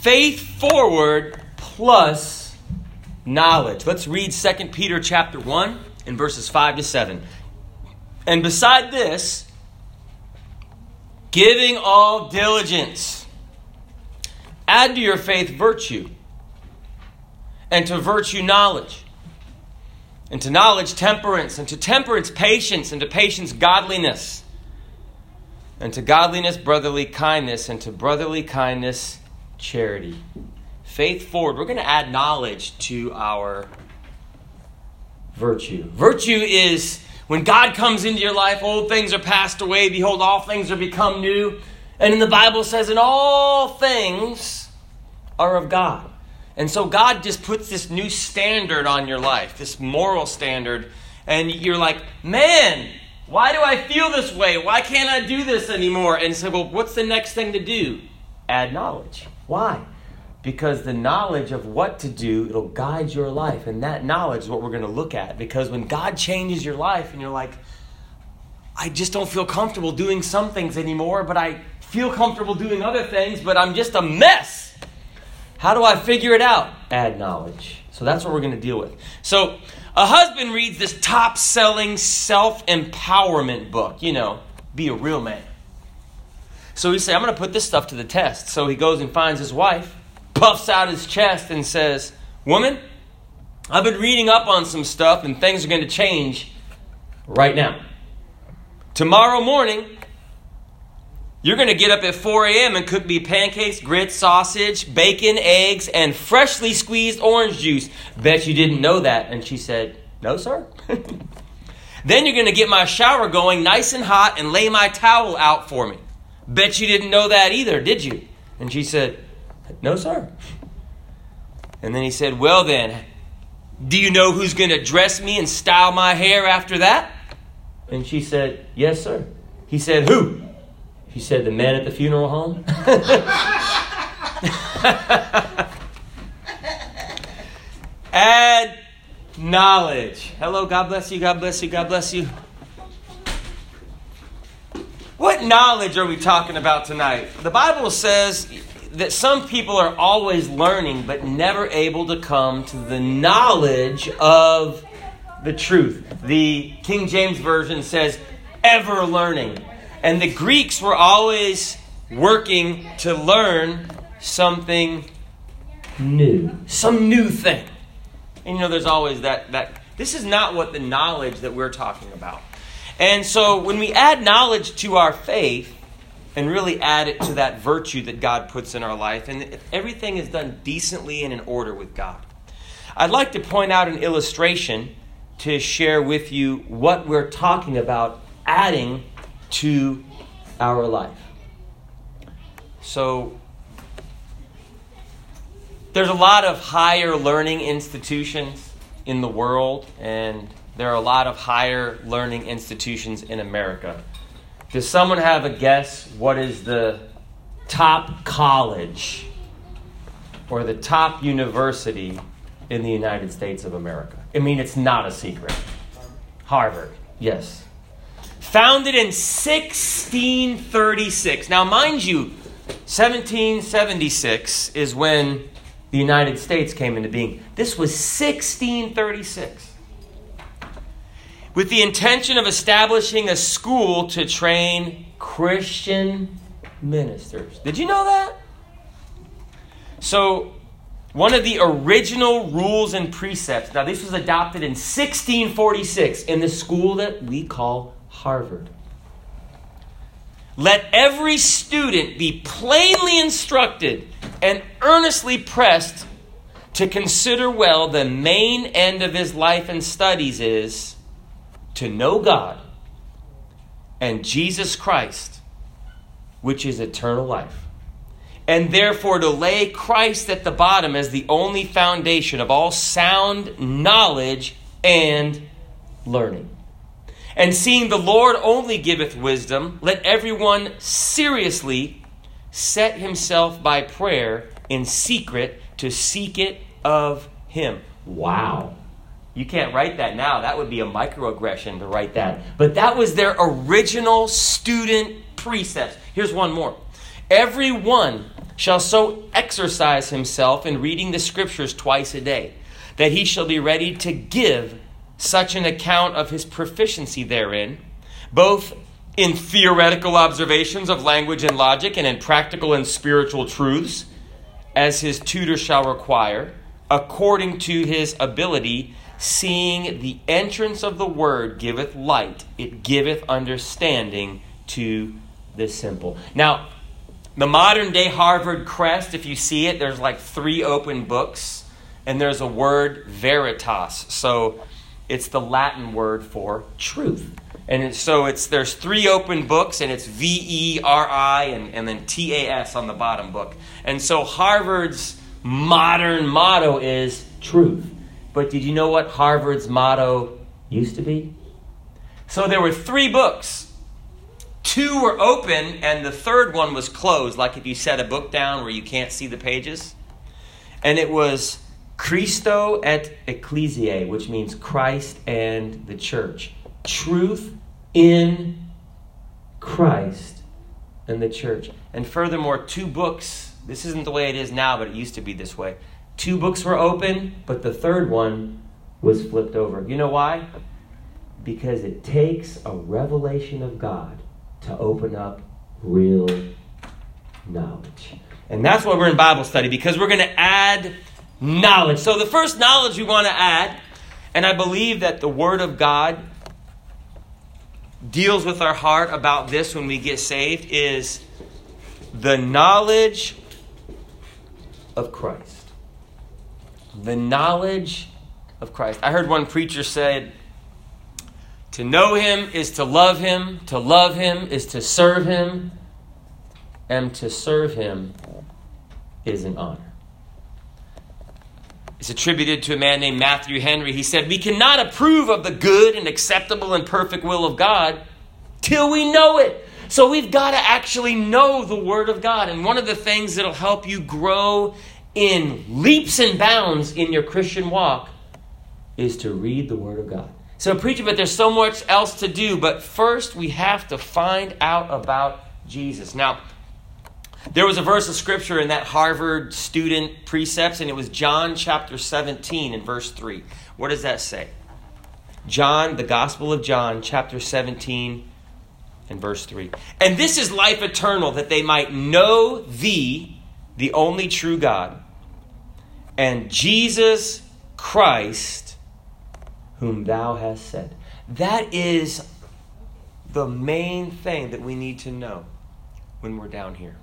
faith forward plus knowledge. Let's read 2 Peter chapter 1 in verses 5 to 7. And beside this, giving all diligence, add to your faith virtue, and to virtue knowledge, and to knowledge temperance, and to temperance patience, and to patience godliness, and to godliness brotherly kindness, and to brotherly kindness charity. Faith forward. We're going to add knowledge to our virtue. Virtue is when God comes into your life, old things are passed away, behold, all things are become new. And in the Bible says, and all things are of God. And so God just puts this new standard on your life, this moral standard, and you're like, man, why do I feel this way? Why can't I do this anymore? And say, well, what's the next thing to do? Add knowledge. Why? Because the knowledge of what to do, it'll guide your life. And that knowledge is what we're going to look at. Because when God changes your life and you're like, I just don't feel comfortable doing some things anymore, but I feel comfortable doing other things, but I'm just a mess. How do I figure it out? Add knowledge. So that's what we're going to deal with. So a husband reads this top selling self empowerment book, you know, be a real man. So he said, I'm going to put this stuff to the test. So he goes and finds his wife, puffs out his chest, and says, Woman, I've been reading up on some stuff, and things are going to change right now. Tomorrow morning, you're going to get up at 4 a.m. and cook me pancakes, grits, sausage, bacon, eggs, and freshly squeezed orange juice. Bet you didn't know that. And she said, No, sir. then you're going to get my shower going nice and hot and lay my towel out for me. Bet you didn't know that either, did you? And she said, No, sir. And then he said, Well, then, do you know who's going to dress me and style my hair after that? And she said, Yes, sir. He said, Who? She said, The man at the funeral home. Add knowledge. Hello, God bless you, God bless you, God bless you. What knowledge are we talking about tonight? The Bible says that some people are always learning but never able to come to the knowledge of the truth. The King James Version says, ever learning. And the Greeks were always working to learn something new, some new thing. And you know, there's always that, that this is not what the knowledge that we're talking about. And so when we add knowledge to our faith and really add it to that virtue that God puts in our life, and everything is done decently and in order with God. I'd like to point out an illustration to share with you what we're talking about adding to our life. So, there's a lot of higher learning institutions in the world, and there are a lot of higher learning institutions in America. Does someone have a guess what is the top college or the top university in the United States of America? I mean, it's not a secret. Harvard, yes. Founded in 1636. Now, mind you, 1776 is when the United States came into being. This was 1636 with the intention of establishing a school to train Christian ministers. Did you know that? So, one of the original rules and precepts, now this was adopted in 1646 in the school that we call Harvard. Let every student be plainly instructed and earnestly pressed to consider well the main end of his life and studies is to know God and Jesus Christ, which is eternal life. And therefore, to lay Christ at the bottom as the only foundation of all sound knowledge and learning. And seeing the Lord only giveth wisdom, let everyone seriously set himself by prayer in secret to seek it of him. Wow. You can't write that now. That would be a microaggression to write that. Mm. But that was their original student precepts. Here's one more. Every one shall so exercise himself in reading the scriptures twice a day, that he shall be ready to give such an account of his proficiency therein, both in theoretical observations of language and logic, and in practical and spiritual truths, as his tutor shall require, according to his ability, seeing the entrance of the word giveth light, it giveth understanding to the simple. Now, the modern day Harvard crest, if you see it, there's like three open books, and there's a word veritas. So it's the Latin word for truth. And so it's there's three open books, and it's V E R I and, and then T A S on the bottom book. And so Harvard's modern motto is truth. But did you know what Harvard's motto used to be? So there were three books Two were open, and the third one was closed, like if you set a book down where you can't see the pages. And it was Christo et Ecclesiae, which means Christ and the church. Truth in Christ and the church. And furthermore, two books, this isn't the way it is now, but it used to be this way. Two books were open, but the third one was flipped over. You know why? Because it takes a revelation of God to open up real knowledge. And that's why we're in Bible study, because we're going to add knowledge. So, the first knowledge we want to add, and I believe that the Word of God deals with our heart about this when we get saved, is the knowledge of Christ. The knowledge of Christ. I heard one preacher said, to know him is to love him, to love him is to serve him, and to serve him is an honor. It's attributed to a man named Matthew Henry. He said, We cannot approve of the good and acceptable and perfect will of God till we know it. So we've got to actually know the Word of God. And one of the things that'll help you grow in leaps and bounds in your Christian walk is to read the Word of God. So, preacher, but there's so much else to do. But first, we have to find out about Jesus. Now, there was a verse of scripture in that Harvard student precepts, and it was John chapter 17 and verse 3. What does that say? John, the Gospel of John, chapter 17 and verse 3. And this is life eternal, that they might know thee, the only true God, and Jesus Christ whom thou hast sent. That is the main thing that we need to know when we're down here.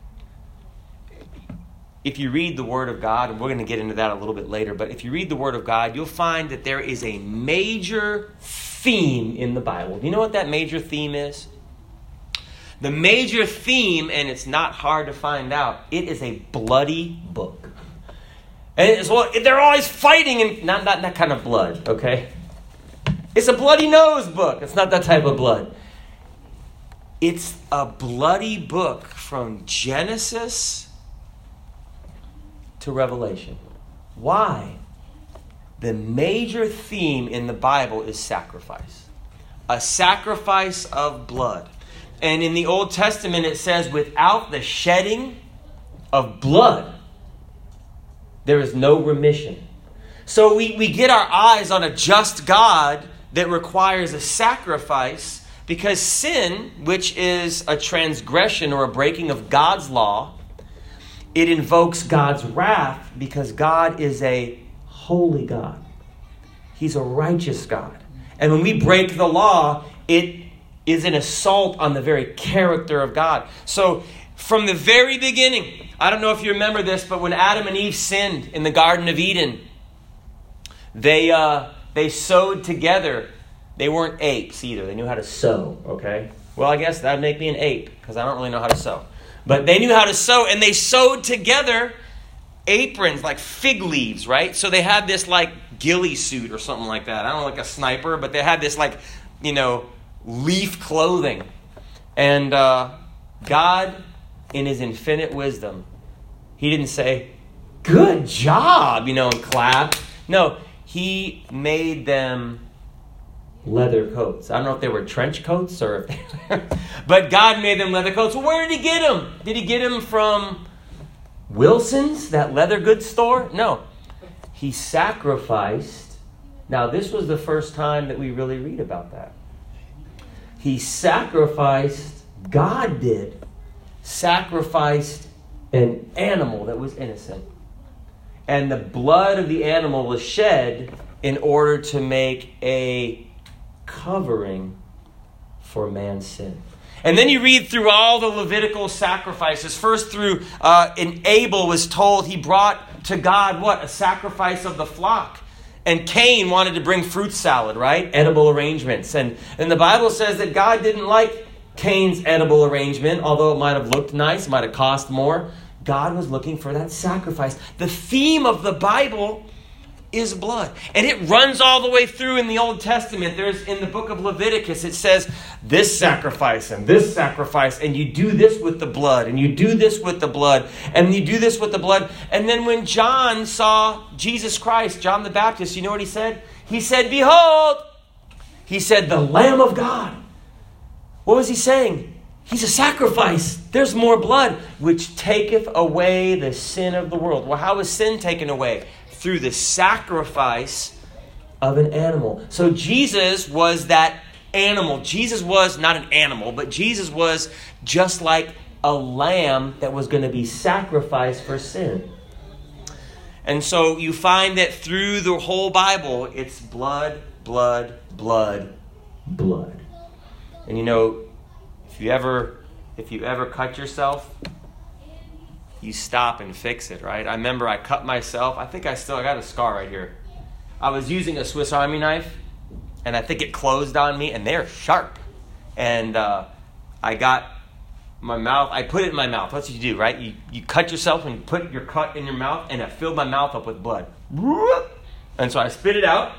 If you read the Word of God, and we're going to get into that a little bit later, but if you read the Word of God, you'll find that there is a major theme in the Bible. Do you know what that major theme is? The major theme, and it's not hard to find out, it is a bloody book. And well, they're always fighting, and not, not that kind of blood, okay? It's a bloody nose book. It's not that type of blood. It's a bloody book from Genesis to Revelation. Why? The major theme in the Bible is sacrifice. A sacrifice of blood. And in the Old Testament, it says, without the shedding of blood, there is no remission. So we, we get our eyes on a just God that requires a sacrifice because sin, which is a transgression or a breaking of God's law, it invokes God's wrath because God is a holy God. He's a righteous God. And when we break the law, it is an assault on the very character of God. So, from the very beginning, I don't know if you remember this, but when Adam and Eve sinned in the Garden of Eden, they, uh, they sewed together. They weren't apes either. They knew how to sew, okay? Well, I guess that'd make me an ape because I don't really know how to sew. But they knew how to sew, and they sewed together aprons like fig leaves, right? So they had this like ghillie suit or something like that. I don't know, like a sniper, but they had this like, you know, leaf clothing. And uh, God, in his infinite wisdom, he didn't say, Good job, you know, and clap. No, he made them leather coats. I don't know if they were trench coats or if they were, but God made them leather coats. Where did he get them? Did he get them from Wilson's, that leather goods store? No. He sacrificed. Now, this was the first time that we really read about that. He sacrificed, God did, sacrificed an animal that was innocent. And the blood of the animal was shed in order to make a covering for man's sin. And then you read through all the Levitical sacrifices. First, through uh, in Abel was told he brought to God what a sacrifice of the flock. And Cain wanted to bring fruit salad, right? Edible arrangements. And, and the Bible says that God didn't like Cain's edible arrangement, although it might have looked nice, might have cost more. God was looking for that sacrifice. The theme of the Bible is blood. And it runs all the way through in the Old Testament. There's in the book of Leviticus, it says this sacrifice and this sacrifice, and you do this with the blood, and you do this with the blood, and you do this with the blood. And then when John saw Jesus Christ, John the Baptist, you know what he said? He said, Behold, he said, the Lamb of God. What was he saying? He's a sacrifice. There's more blood, which taketh away the sin of the world. Well, how is sin taken away? Through the sacrifice of an animal. So Jesus was that animal. Jesus was not an animal, but Jesus was just like a lamb that was going to be sacrificed for sin. And so you find that through the whole Bible, it's blood, blood, blood, blood. And you know, if you ever if you ever cut yourself, you stop and fix it, right? I remember I cut myself. I think I still I got a scar right here. I was using a Swiss Army knife, and I think it closed on me, and they're sharp. And uh, I got my mouth. I put it in my mouth. That's what you do, right? You you cut yourself and put your cut in your mouth, and it filled my mouth up with blood. And so I spit it out,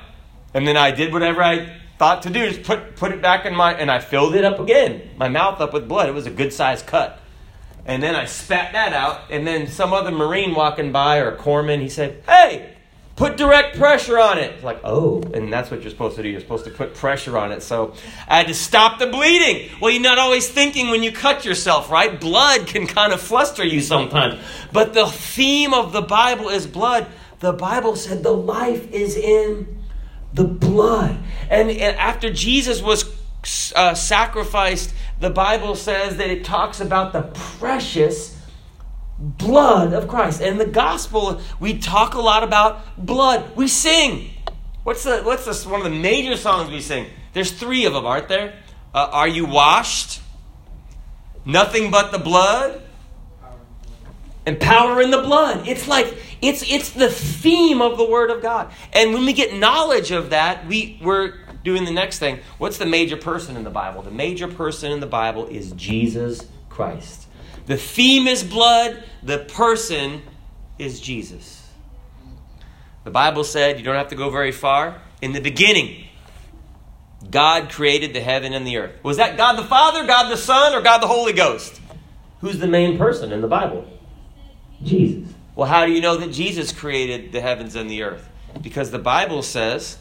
and then I did whatever I thought to do, just put put it back in my, and I filled it up again, my mouth up with blood. It was a good sized cut. And then I spat that out, and then some other Marine walking by or a corpsman, he said, Hey, put direct pressure on it. Like, oh, and that's what you're supposed to do. You're supposed to put pressure on it. So I had to stop the bleeding. Well, you're not always thinking when you cut yourself, right? Blood can kind of fluster you sometimes. But the theme of the Bible is blood. The Bible said the life is in the blood. And, and after Jesus was uh, sacrificed the Bible says that it talks about the precious blood of Christ. And the gospel, we talk a lot about blood. We sing. What's the what's one of the major songs we sing? There's three of them, aren't there? Uh, Are you washed? Nothing but the blood. And power in the blood. It's like it's it's the theme of the Word of God. And when we get knowledge of that, we we're doing the next thing. What's the major person in the Bible? The major person in the Bible is Jesus Christ. The theme is blood, the person is Jesus. The Bible said, you don't have to go very far. In the beginning, God created the heaven and the earth. Was that God the Father, God the Son, or God the Holy Ghost? Who's the main person in the Bible? Jesus. Well, how do you know that Jesus created the heavens and the earth? Because the Bible says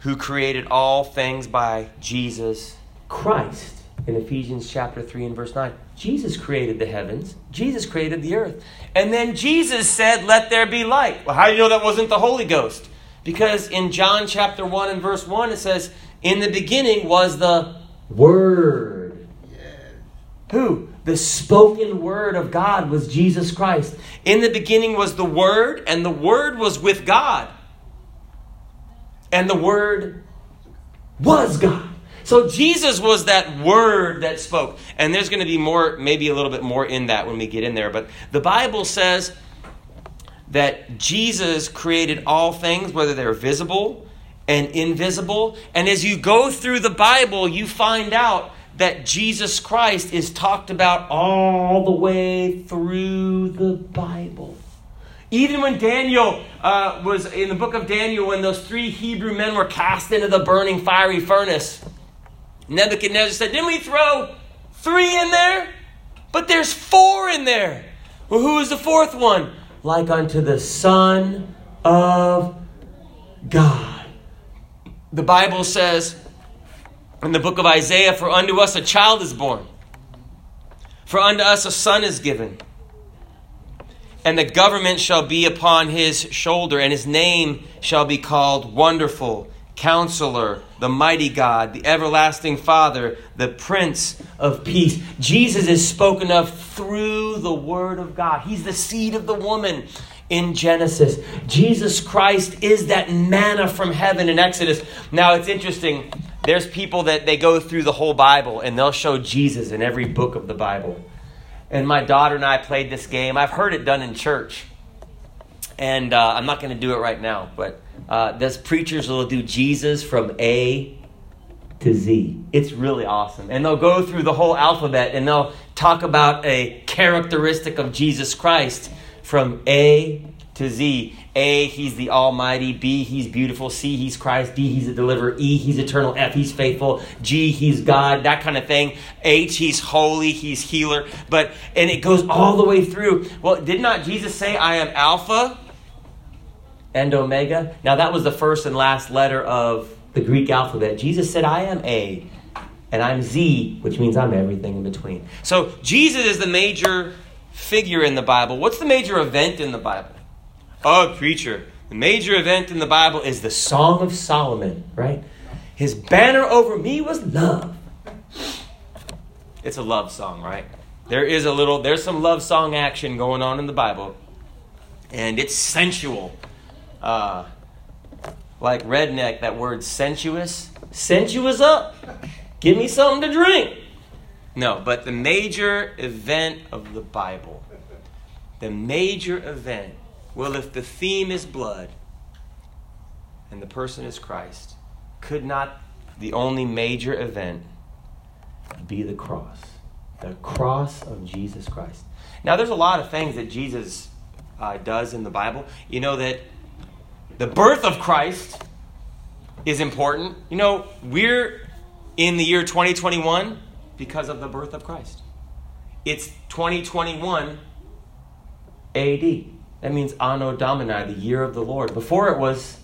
who created all things by Jesus Christ. In Ephesians chapter 3 and verse 9, Jesus created the heavens, Jesus created the earth. And then Jesus said, Let there be light. Well, how do you know that wasn't the Holy Ghost? Because in John chapter 1 and verse 1, it says, In the beginning was the Word. Who? The spoken word of God was Jesus Christ. In the beginning was the Word, and the Word was with God and the Word was God. So Jesus was that Word that spoke. And there's going to be more, maybe a little bit more in that when we get in there. But the Bible says that Jesus created all things, whether they're visible and invisible. And as you go through the Bible, you find out that Jesus Christ is talked about all the way through the Bible. Even when Daniel uh, was in the book of Daniel, when those three Hebrew men were cast into the burning fiery furnace, Nebuchadnezzar said, Didn't we throw three in there? But there's four in there. Well, who is the fourth one? Like unto the Son of God. The Bible says in the book of Isaiah, For unto us a child is born, for unto us a son is given and the government shall be upon his shoulder, and his name shall be called Wonderful, Counselor, the Mighty God, the Everlasting Father, the Prince of Peace. Jesus is spoken of through the Word of God. He's the seed of the woman in Genesis. Jesus Christ is that manna from heaven in Exodus. Now it's interesting. There's people that they go through the whole Bible and they'll show Jesus in every book of the Bible. And my daughter and I played this game. I've heard it done in church. And uh, I'm not going to do it right now, but uh, preachers will do Jesus from A to Z. It's really awesome. And they'll go through the whole alphabet and they'll talk about a characteristic of Jesus Christ from A to Z. A, he's the Almighty. B, he's beautiful. C, he's Christ. D, he's a deliverer. E, he's eternal. F, he's faithful. G, he's God. That kind of thing. H, he's holy. He's healer. But and it goes all the way through. Well, did not Jesus say, "I am Alpha and Omega"? Now that was the first and last letter of the Greek alphabet. Jesus said, "I am A." And I'm Z, which means I'm everything in between. So Jesus is the major figure in the Bible. What's the major event in the Bible? Oh, preacher. The major event in the Bible is the Song of Solomon, right? His banner over me was love. It's a love song, right? There is a little, there's some love song action going on in the Bible, and it's sensual. Uh, like redneck, that word sensuous. Sensuous up. Give me something to drink. No, but the major event of the Bible, the major event well, if the theme is blood and the person is Christ, could not the only major event be the cross? The cross of Jesus Christ. Now, there's a lot of things that Jesus uh, does in the Bible. You know that the birth of Christ is important. You know, we're in the year 2021 because of the birth of Christ. It's 2021 AD. That means Anno Domini, the year of the Lord. Before it was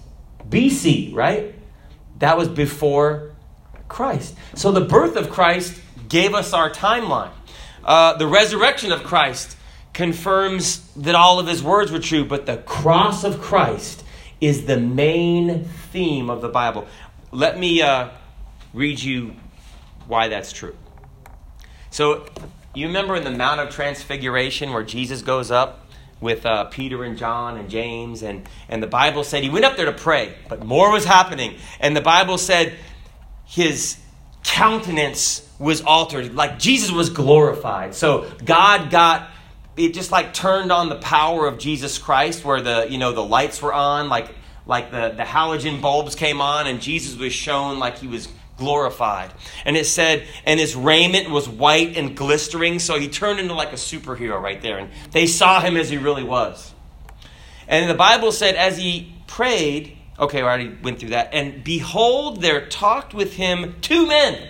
BC, right? That was before Christ. So the birth of Christ gave us our timeline. Uh, the resurrection of Christ confirms that all of his words were true, but the cross of Christ is the main theme of the Bible. Let me uh, read you why that's true. So, you remember in the Mount of Transfiguration where Jesus goes up with uh, Peter and John and James. And, and the Bible said he went up there to pray, but more was happening. And the Bible said his countenance was altered, like Jesus was glorified. So God got it just like turned on the power of Jesus Christ where the you know the lights were on like like the, the halogen bulbs came on and Jesus was shown like he was glorified. And it said, and his raiment was white and glistering, so he turned into like a superhero right there. And they saw him as he really was. And the Bible said, as he prayed, okay, I already went through that, and behold, there talked with him two men,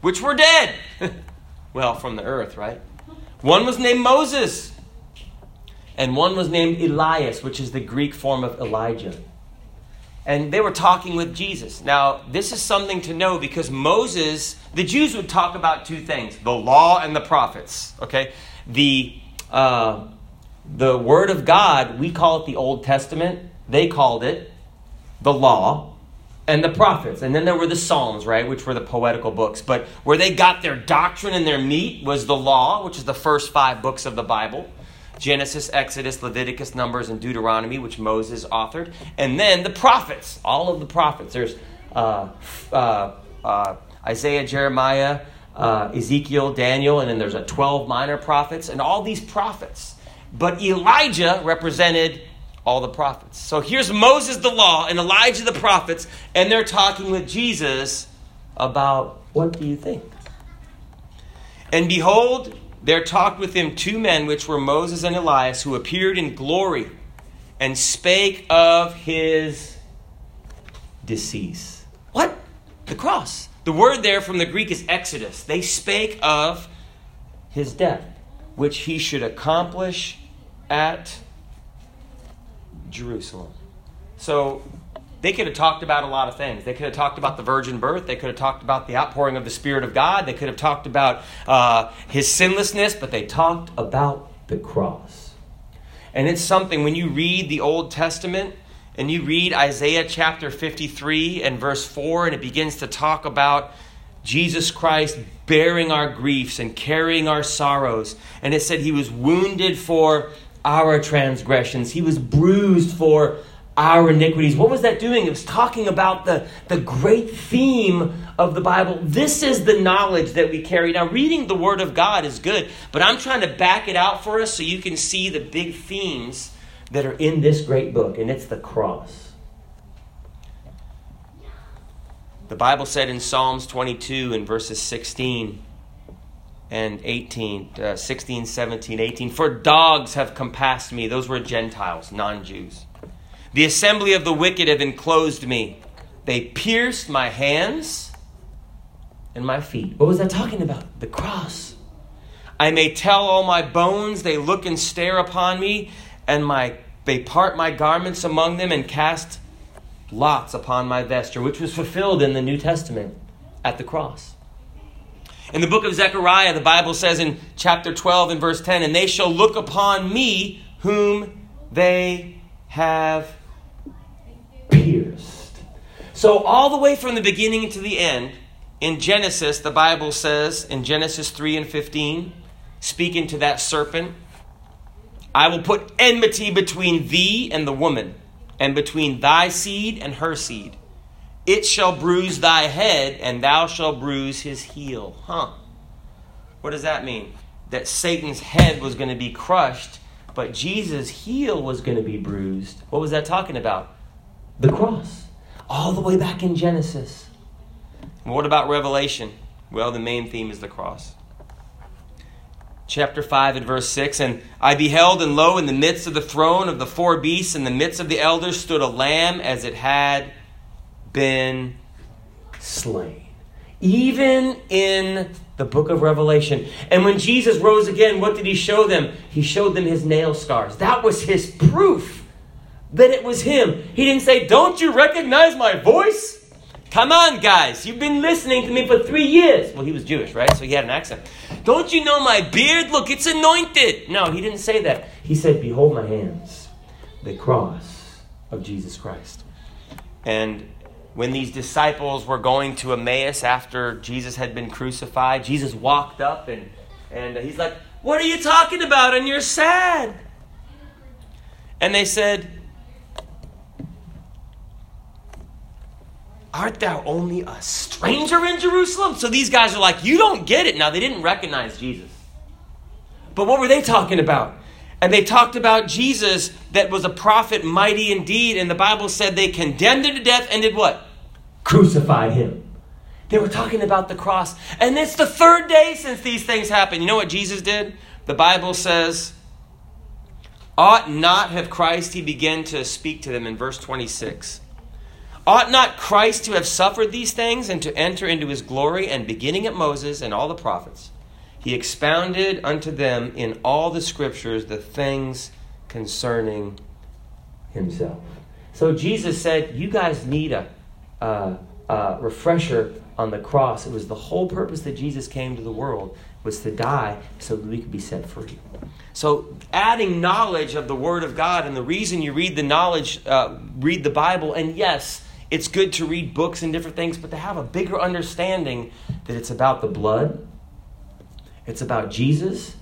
which were dead. well, from the earth, right? One was named Moses, and one was named Elias, which is the Greek form of Elijah and they were talking with Jesus. Now, this is something to know because Moses, the Jews would talk about two things the law and the prophets. Okay? The, uh, the Word of God, we call it the Old Testament, they called it the law and the prophets. And then there were the Psalms, right, which were the poetical books. But where they got their doctrine and their meat was the law, which is the first five books of the Bible. Genesis, Exodus, Leviticus, Numbers, and Deuteronomy, which Moses authored. And then the prophets, all of the prophets. There's uh, uh, uh, Isaiah, Jeremiah, uh, Ezekiel, Daniel, and then there's a 12 minor prophets, and all these prophets. But Elijah represented all the prophets. So here's Moses, the law, and Elijah, the prophets, and they're talking with Jesus about what do you think? And behold, there talked with him two men, which were Moses and Elias, who appeared in glory and spake of his decease. What? The cross. The word there from the Greek is exodus. They spake of his death, which he should accomplish at Jerusalem. So they could have talked about a lot of things. They could have talked about the virgin birth. They could have talked about the outpouring of the Spirit of God. They could have talked about uh, his sinlessness, but they talked about the cross. And it's something when you read the Old Testament and you read Isaiah chapter 53 and verse 4, and it begins to talk about Jesus Christ bearing our griefs and carrying our sorrows. And it said he was wounded for our transgressions, he was bruised for our iniquities. What was that doing? It was talking about the, the great theme of the Bible. This is the knowledge that we carry. Now, reading the Word of God is good, but I'm trying to back it out for us so you can see the big themes that are in this great book, and it's the cross. The Bible said in Psalms 22 and verses 16 and 18, uh, 16, 17, 18, For dogs have compassed me. Those were Gentiles, non Jews. The assembly of the wicked have enclosed me. They pierced my hands and my feet. What was that talking about? The cross. I may tell all my bones, they look and stare upon me, and my they part my garments among them and cast lots upon my vesture, which was fulfilled in the New Testament at the cross. In the book of Zechariah, the Bible says in chapter 12 and verse 10, and they shall look upon me whom they have pierced. So, all the way from the beginning to the end, in Genesis, the Bible says in Genesis 3 and 15, speaking to that serpent, I will put enmity between thee and the woman, and between thy seed and her seed. It shall bruise thy head, and thou shalt bruise his heel. Huh. What does that mean? That Satan's head was going to be crushed, but Jesus' heel was going to be bruised. What was that talking about? The cross, all the way back in Genesis. What about Revelation? Well, the main theme is the cross. Chapter 5 and verse 6 And I beheld, and lo, in the midst of the throne of the four beasts, in the midst of the elders, stood a lamb as it had been slain. Even in the book of Revelation. And when Jesus rose again, what did he show them? He showed them his nail scars. That was his proof that it was him. He didn't say, Don't you recognize my voice? Come on, guys. You've been listening to me for three years. Well, he was Jewish, right? So he had an accent. Don't you know my beard? Look, it's anointed. No, he didn't say that. He said, Behold my hands, the cross of Jesus Christ. And when these disciples were going to Emmaus after Jesus had been crucified, Jesus walked up and, and he's like, What are you talking about? And you're sad. And they said, Art thou only a stranger in Jerusalem? So these guys are like, You don't get it. Now, they didn't recognize Jesus. But what were they talking about? And they talked about Jesus that was a prophet, mighty indeed. And the Bible said they condemned him to death and did what? Crucified him. They were talking about the cross. And it's the third day since these things happened. You know what Jesus did? The Bible says, Ought not have Christ, he began to speak to them in verse 26. Ought not Christ to have suffered these things and to enter into his glory? And beginning at Moses and all the prophets, he expounded unto them in all the scriptures the things concerning himself. So Jesus said, You guys need a, a, a refresher on the cross. It was the whole purpose that Jesus came to the world was to die so that we could be set free. So, adding knowledge of the Word of God, and the reason you read the knowledge, uh, read the Bible, and yes, it's good to read books and different things, but to have a bigger understanding that it's about the blood, it's about Jesus,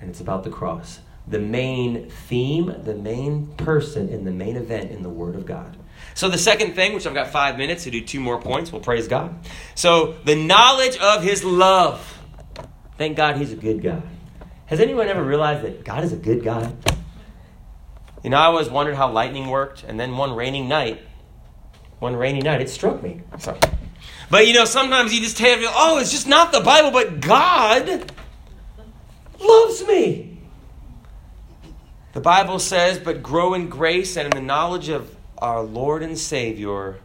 and it's about the cross. The main theme, the main person in the main event in the Word of God. So, the second thing, which I've got five minutes to do two more points, we'll praise God. So, the knowledge of His love. Thank God He's a good God. Has anyone ever realized that God is a good God? You know, I always wondered how lightning worked, and then one rainy night, one rainy night, it struck me. So, but you know, sometimes you just tell me, oh, it's just not the Bible, but God loves me. The Bible says, but grow in grace and in the knowledge of our Lord and Savior,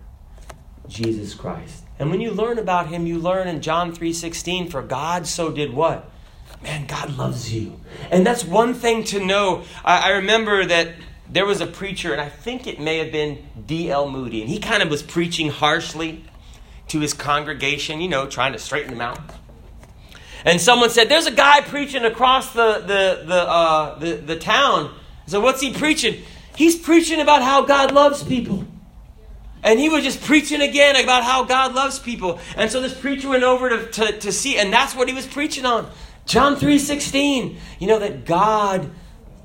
Jesus Christ. And when you learn about him, you learn in John 3:16, for God so did what? Man, God loves you. And that's one thing to know. I, I remember that there was a preacher, and I think it may have been D.L. Moody, and he kind of was preaching harshly to his congregation, you know, trying to straighten them out. And someone said, There's a guy preaching across the, the, the, uh, the, the town. So what's he preaching? He's preaching about how God loves people. And he was just preaching again about how God loves people. And so this preacher went over to, to, to see, and that's what he was preaching on. John 3.16. You know that God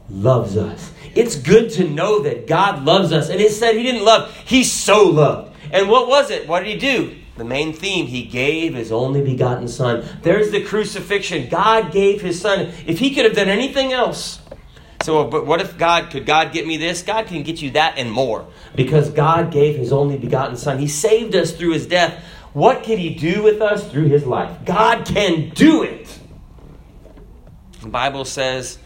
loves us. It's good to know that God loves us. And it said he didn't love, he so loved. And what was it? What did he do? The main theme, he gave his only begotten son. There's the crucifixion. God gave his son. If he could have done anything else, so, but what if God, could God get me this? God can get you that and more. Because God gave his only begotten Son. He saved us through his death. What could he do with us through his life? God can do it. The Bible says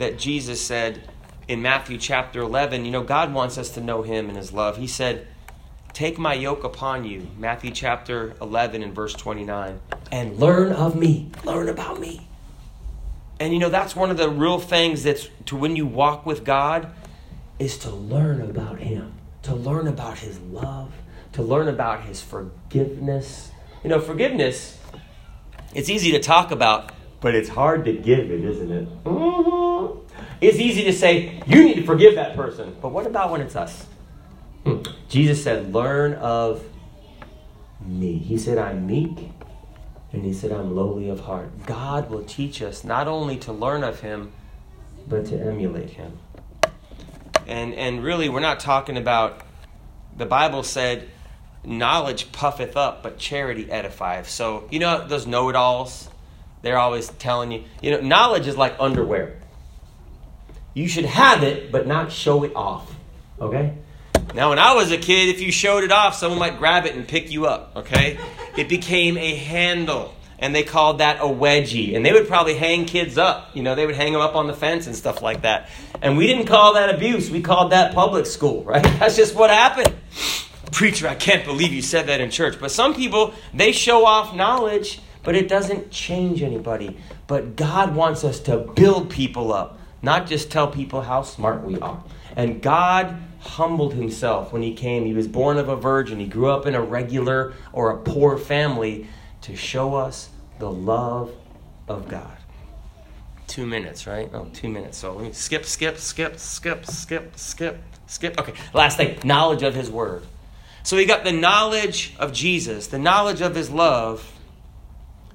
that Jesus said in Matthew chapter 11, you know, God wants us to know him and his love. He said, Take my yoke upon you, Matthew chapter 11 and verse 29, and learn of me. Learn about me. And you know, that's one of the real things that's to when you walk with God is to learn about Him, to learn about His love, to learn about His forgiveness. You know, forgiveness, it's easy to talk about, but it's hard to give it, isn't it? Mm-hmm. It's easy to say, you need to forgive that person. But what about when it's us? Hmm. Jesus said, learn of me. He said, I'm meek and he said, I'm lowly of heart. God will teach us not only to learn of him, but to emulate him. And, and really, we're not talking about, the Bible said, knowledge puffeth up, but charity edifieth. So, you know, those know it alls, they're always telling you, you know, knowledge is like underwear. You should have it, but not show it off. Okay? Now, when I was a kid, if you showed it off, someone might grab it and pick you up, okay? It became a handle, and they called that a wedgie. And they would probably hang kids up. You know, they would hang them up on the fence and stuff like that. And we didn't call that abuse, we called that public school, right? That's just what happened. Preacher, I can't believe you said that in church. But some people, they show off knowledge, but it doesn't change anybody. But God wants us to build people up, not just tell people how smart we are. And God humbled himself when he came. He was born of a virgin. He grew up in a regular or a poor family to show us the love of God. Two minutes, right? Oh, two minutes. So let me skip, skip, skip, skip, skip, skip, skip. Okay, last thing knowledge of his word. So we got the knowledge of Jesus, the knowledge of his love,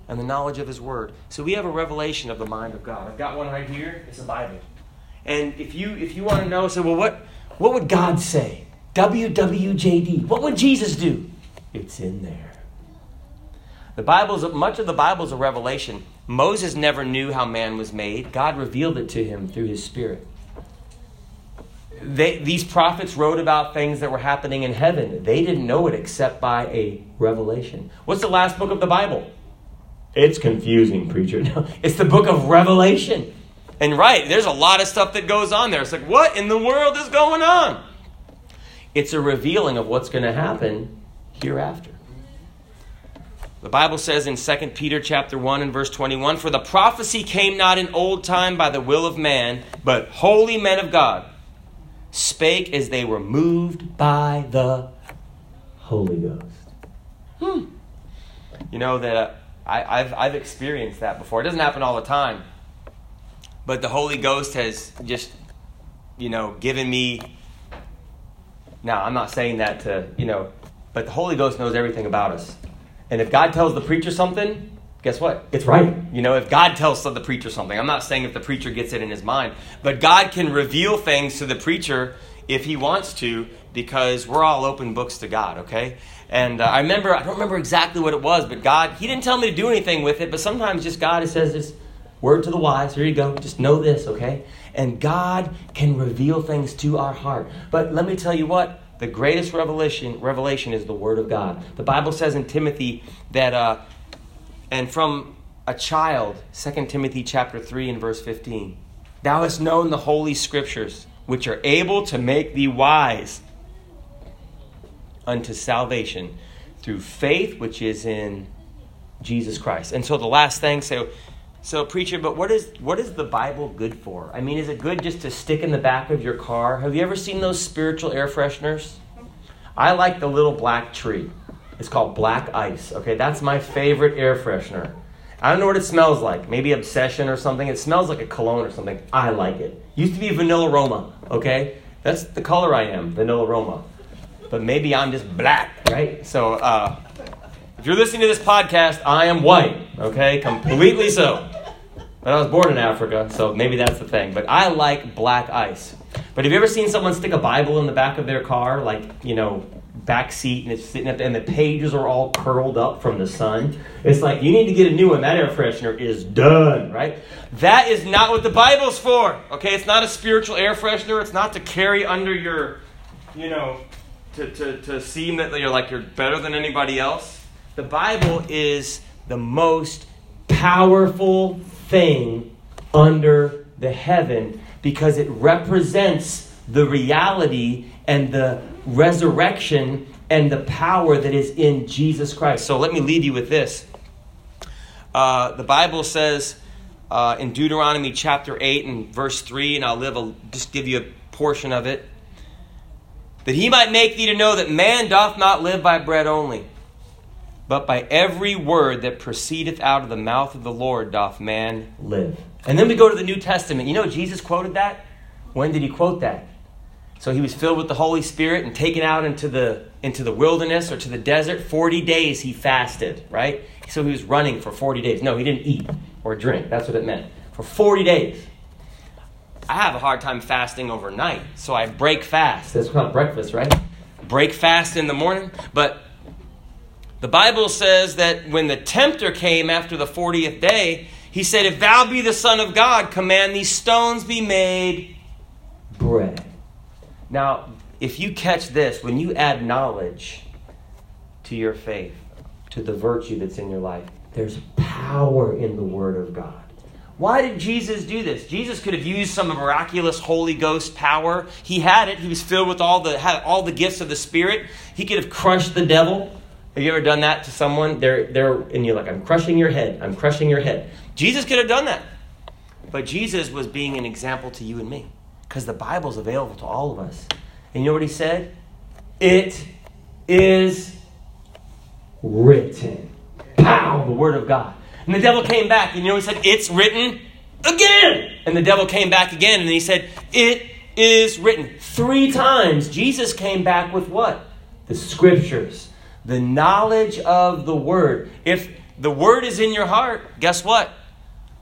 and the knowledge of his word. So we have a revelation of the mind of God. I've got one right here. It's a Bible. And if you if you want to know, so well, what what would God say? WWJD. What would Jesus do? It's in there. The Bible's much of the Bible's a revelation. Moses never knew how man was made. God revealed it to him through his spirit. They, these prophets wrote about things that were happening in heaven. They didn't know it except by a revelation. What's the last book of the Bible? It's confusing, preacher. No, it's the book of Revelation. And right, there's a lot of stuff that goes on there. It's like, what in the world is going on? It's a revealing of what's going to happen hereafter. The Bible says in 2 Peter chapter 1 and verse 21, For the prophecy came not in old time by the will of man, but holy men of God spake as they were moved by the Holy Ghost. Hmm. You know that uh, I, I've, I've experienced that before. It doesn't happen all the time. But the Holy Ghost has just, you know, given me. Now, I'm not saying that to, you know, but the Holy Ghost knows everything about us. And if God tells the preacher something, guess what? It's right. You know, if God tells the preacher something, I'm not saying if the preacher gets it in his mind, but God can reveal things to the preacher if he wants to because we're all open books to God, okay? And uh, I remember, I don't remember exactly what it was, but God, He didn't tell me to do anything with it, but sometimes just God it says, this Word to the wise. Here you go. Just know this, okay? And God can reveal things to our heart. But let me tell you what. The greatest revelation, revelation is the Word of God. The Bible says in Timothy that, uh, and from a child, 2 Timothy chapter 3 and verse 15, thou hast known the holy scriptures, which are able to make thee wise unto salvation through faith which is in Jesus Christ. And so the last thing, so so, preacher, but what is what is the Bible good for? I mean, is it good just to stick in the back of your car? Have you ever seen those spiritual air fresheners? I like the little black tree. It's called black ice. Okay, that's my favorite air freshener. I don't know what it smells like. Maybe obsession or something. It smells like a cologne or something. I like it. Used to be Vanillaroma, okay? That's the color I am, vanilla Roma. But maybe I'm just black, right? So uh, if you're listening to this podcast, I am white, okay? Completely so. But I was born in Africa, so maybe that's the thing. But I like black ice. But have you ever seen someone stick a Bible in the back of their car, like, you know, back seat and it's sitting up and the pages are all curled up from the sun. It's like you need to get a new one. That air freshener is done, right? That is not what the Bible's for. Okay, it's not a spiritual air freshener. It's not to carry under your, you know, to, to, to seem that you're like you're better than anybody else. The Bible is the most powerful thing under the heaven because it represents the reality and the resurrection and the power that is in Jesus Christ. So let me leave you with this. Uh, the Bible says uh, in Deuteronomy chapter 8 and verse 3, and I'll live a, just give you a portion of it, that he might make thee to know that man doth not live by bread only, but by every word that proceedeth out of the mouth of the Lord doth man live. And then we go to the New Testament. You know, Jesus quoted that. When did he quote that? So he was filled with the Holy Spirit and taken out into the into the wilderness or to the desert. 40 days he fasted, right? So he was running for 40 days. No, he didn't eat or drink. That's what it meant. For 40 days. I have a hard time fasting overnight, so I break fast. That's called breakfast, right? Break fast in the morning. But the Bible says that when the tempter came after the 40th day, he said, If thou be the Son of God, command these stones be made bread. Now, if you catch this, when you add knowledge to your faith, to the virtue that's in your life, there's power in the Word of God. Why did Jesus do this? Jesus could have used some miraculous Holy Ghost power. He had it. He was filled with all the had all the gifts of the Spirit. He could have crushed the devil. Have you ever done that to someone? They're they're and you're like, I'm crushing your head. I'm crushing your head. Jesus could have done that. But Jesus was being an example to you and me because the Bible's available to all of us. And you know what he said? It is written. Pow! The Word of God. And the devil came back, and you know he said? It's written again. And the devil came back again, and he said, It is written. Three times Jesus came back with what? The scriptures, the knowledge of the Word. If the Word is in your heart, guess what?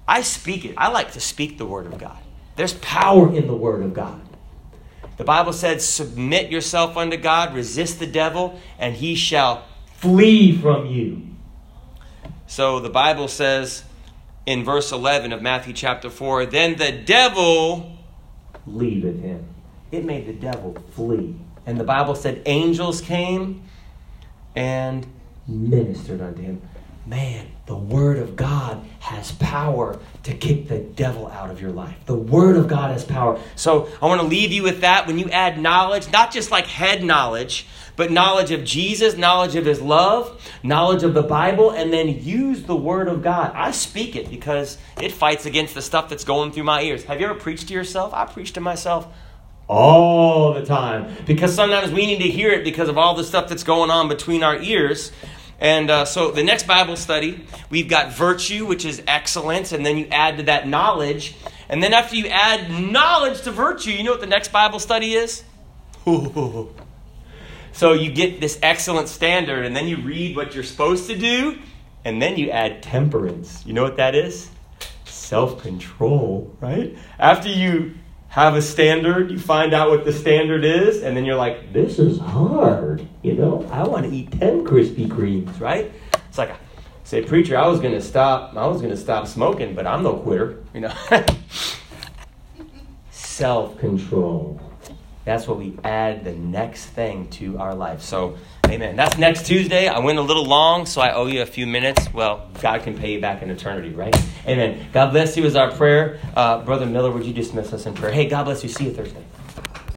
I speak it. I like to speak the Word of God. There's power in the Word of God. The Bible said, Submit yourself unto God, resist the devil, and he shall flee from you. So the Bible says in verse 11 of Matthew chapter 4 Then the devil leaveth him. It made the devil flee. And the Bible said, Angels came and ministered unto him. Man, the Word of God has power to kick the devil out of your life. The Word of God has power. So I want to leave you with that. When you add knowledge, not just like head knowledge, but knowledge of Jesus, knowledge of His love, knowledge of the Bible, and then use the Word of God. I speak it because it fights against the stuff that's going through my ears. Have you ever preached to yourself? I preach to myself all the time because sometimes we need to hear it because of all the stuff that's going on between our ears. And uh, so the next Bible study, we've got virtue, which is excellence, and then you add to that knowledge. And then after you add knowledge to virtue, you know what the next Bible study is? so you get this excellent standard, and then you read what you're supposed to do, and then you add temperance. You know what that is? Self control, right? After you have a standard, you find out what the standard is, and then you're like, this is hard. You know, I want to eat 10 Krispy Kremes, right? It's like, say, preacher, I was going to stop, I was going to stop smoking, but I'm no quitter, you know. Self control. That's what we add the next thing to our life. So, amen. That's next Tuesday. I went a little long, so I owe you a few minutes. Well, God can pay you back in eternity, right? Amen. God bless you is our prayer. Uh, Brother Miller, would you dismiss us in prayer? Hey, God bless you. See you Thursday.